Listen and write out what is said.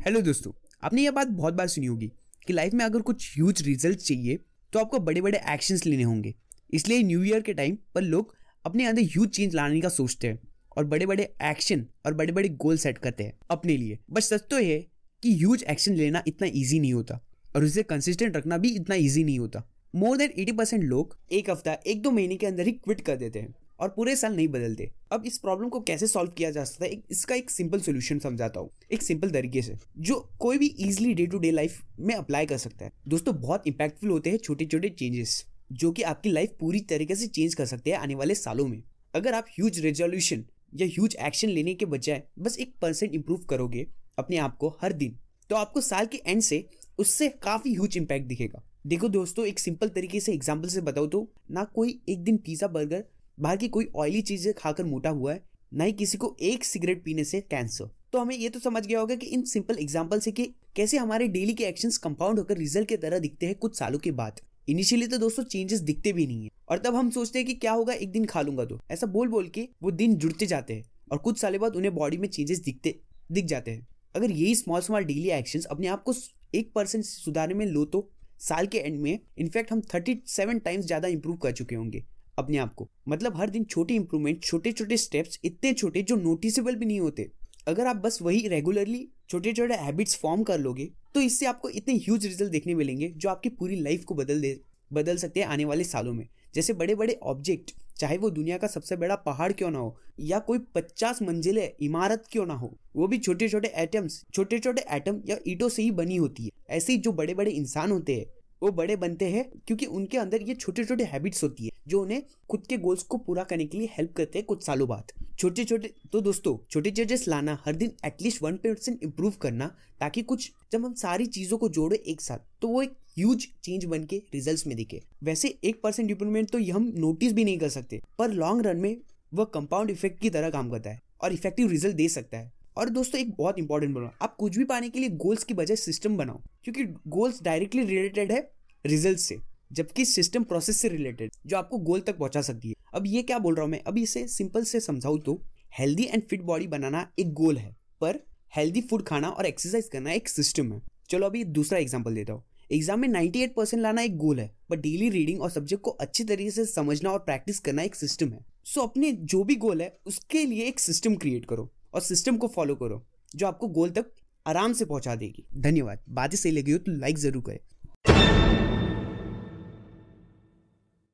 Hello दोस्तों, आपने यह बात बहुत बार सुनी होगी कि लाइफ में अगर कुछ ह्यूज रिज़ल्ट चाहिए तो आपको बड़े बड़े एक्शंस लेने होंगे। इसलिए न्यू ईयर के टाइम पर लोग अपने अंदर ह्यूज चेंज लाने का सोचते हैं और बड़े बड़े एक्शन और बड़े बड़े गोल सेट करते हैं अपने लिए। बस सच तो ये कि ह्यूज एक्शन लेना इतना ईजी नहीं होता और उसे कंसिस्टेंट रखना भी इतना ईजी नहीं होता। मोर देन एटी परसेंट लोग एक हफ़्ता, एक दो महीने के अंदर ही क्विट कर देते हैं। और पूरे साल नहीं बदलते। अब इस प्रॉब्लम को कैसे सॉल्व किया जा सकता है? इसका एक सिंपल सोल्यूशन समझाता हूँ। एक सिंपल तरीके से, जो कोई भी easily day to day life में अप्लाई कर सकता है। दोस्तों, बहुत इंपैक्टफुल होते हैं छोटे छोटे चेंजेस जो कि आपकी लाइफ पूरी तरीके से चेंज कर सकते हैं आने वाले सालों में। अगर आप ह्यूज रेजोल्यूशन या ह्यूज एक्शन लेने के बजाय बस एक परसेंट इंप्रूव करोगे अपने आप को हर दिन तो आपको साल के एंड से उससे काफ़ी ह्यूज इंपैक्ट दिखेगा। देखो दोस्तों, एक सिंपल तरीके से एग्ज़ाम्पल से बताओ तो ना कोई एक दिन पिज्जा बर्गर बाहर की कोई ऑयली चीज़ें खाकर मोटा हुआ है, ना ही किसी को एक सिगरेट पीने से कैंसर तो हमें ये तो समझ गया होगा कि इन सिंपल एग्ज़ाम्पल से कि कैसे हमारे डेली के एक्शंस कंपाउंड होकर रिज़ल्ट की तरह दिखते हैं कुछ सालों के बाद। इनिशियली तो दोस्तों चेंजेस दिखते भी नहीं है। और तब हम सोचते हैं कि क्या होगा, एक दिन खा लूँगा तो। ऐसा बोल बोल के वो दिन जुड़ते जाते हैं और कुछ सालों बाद उन्हें बॉडी में चेंजेस दिखते, दिख जाते हैं। अगर यही स्मॉल स्मॉल डेली एक्शंस अपने आप को एक परसेंट सुधारने में लो तो साल के एंड में इनफैक्ट हम थर्टी सेवन टाइम्स ज़्यादा इंप्रूव कर चुके होंगे। अपने आप को। मतलब हर दिन छोटे इंप्रूवमेंट छोटे छोटे स्टेप्स इतने छोटे जो नोटिसेबल भी नहीं होते। अगर आप बस वही रेगुलरली छोटे छोटे हैबिट्स फॉर्म कर लोगे तो इससे आपको इतने ह्यूज रिज़ल्ट देखने मिलेंगे जो आपकी पूरी लाइफ को बदल दे, बदल सकते हैं आने वाले सालों में। जैसे बड़े बड़े ऑब्जेक्ट चाहे वो दुनिया का सबसे बड़ा पहाड़ क्यों ना हो, या कोई पचास मंजिले इमारत क्यों ना हो, वो भी छोटे छोटे एटम्स छोटे छोटे एटम या ईटों से ही बनी होती है। ऐसे ही जो बड़े बड़े इंसान होते हैं, वो बड़े बनते हैं क्योंकि उनके अंदर ये छोटे छोटे हैबिट्स होती है। जो उन्हें खुद के गोल्स को पूरा करने के लिए हेल्प करते हैं कुछ सालों बाद। छोटे छोटे तो दोस्तों, छोटे चेंजेस लाना, हर दिन एटलीस्ट वन परसेंट इंप्रूव करना, ताकि कुछ, जब हम सारी चीज़ों को जोड़े एक साथ तो वो एक ह्यूज चेंज बन के रिज़ल्ट में दिखे। वैसे एक परसेंट इंप्रूवमेंट तो हम नोटिस भी नहीं कर सकते, पर लॉन्ग रन में वह कंपाउंड इफ़ेक्ट की तरह काम करता है और इफ़ेक्टिव रिज़ल्ट दे सकता है। और दोस्तों, एक बहुत इंपॉर्टेंट बनाओ आप कुछ भी पाने के लिए गोल्स की बजाय सिस्टम बनाओ, क्योंकि गोल्स डायरेक्टली रिलेटेड है रिज़ल्ट से। जबकि सिस्टम प्रोसेस से रिलेटेड जो आपको गोल तक पहुँचा सकती है। अब ये क्या बोल रहा हूँ मैं? अभी इसे सिंपल से समझाऊं तो हेल्दी एंड फिट बॉडी बनाना एक गोल है पर हेल्दी फ़ूड खाना और एक्सरसाइज करना एक सिस्टम है। चलो अभी दूसरा एग्ज़ाम्पल देता हूँ। एग्ज़ाम में 98 परसेंट लाना एक गोल है पर डेली रीडिंग और सब्जेक्ट को अच्छी तरीके से समझना और प्रैक्टिस करना एक सिस्टम है। सो so, अपने जो भी गोल है उसके लिए एक सिस्टम क्रिएट करो और सिस्टम को फॉलो करो जो आपको गोल तक आराम से पहुँचा देगी। धन्यवाद। बातें सही लगी हो तो लाइक ज़रूर करें।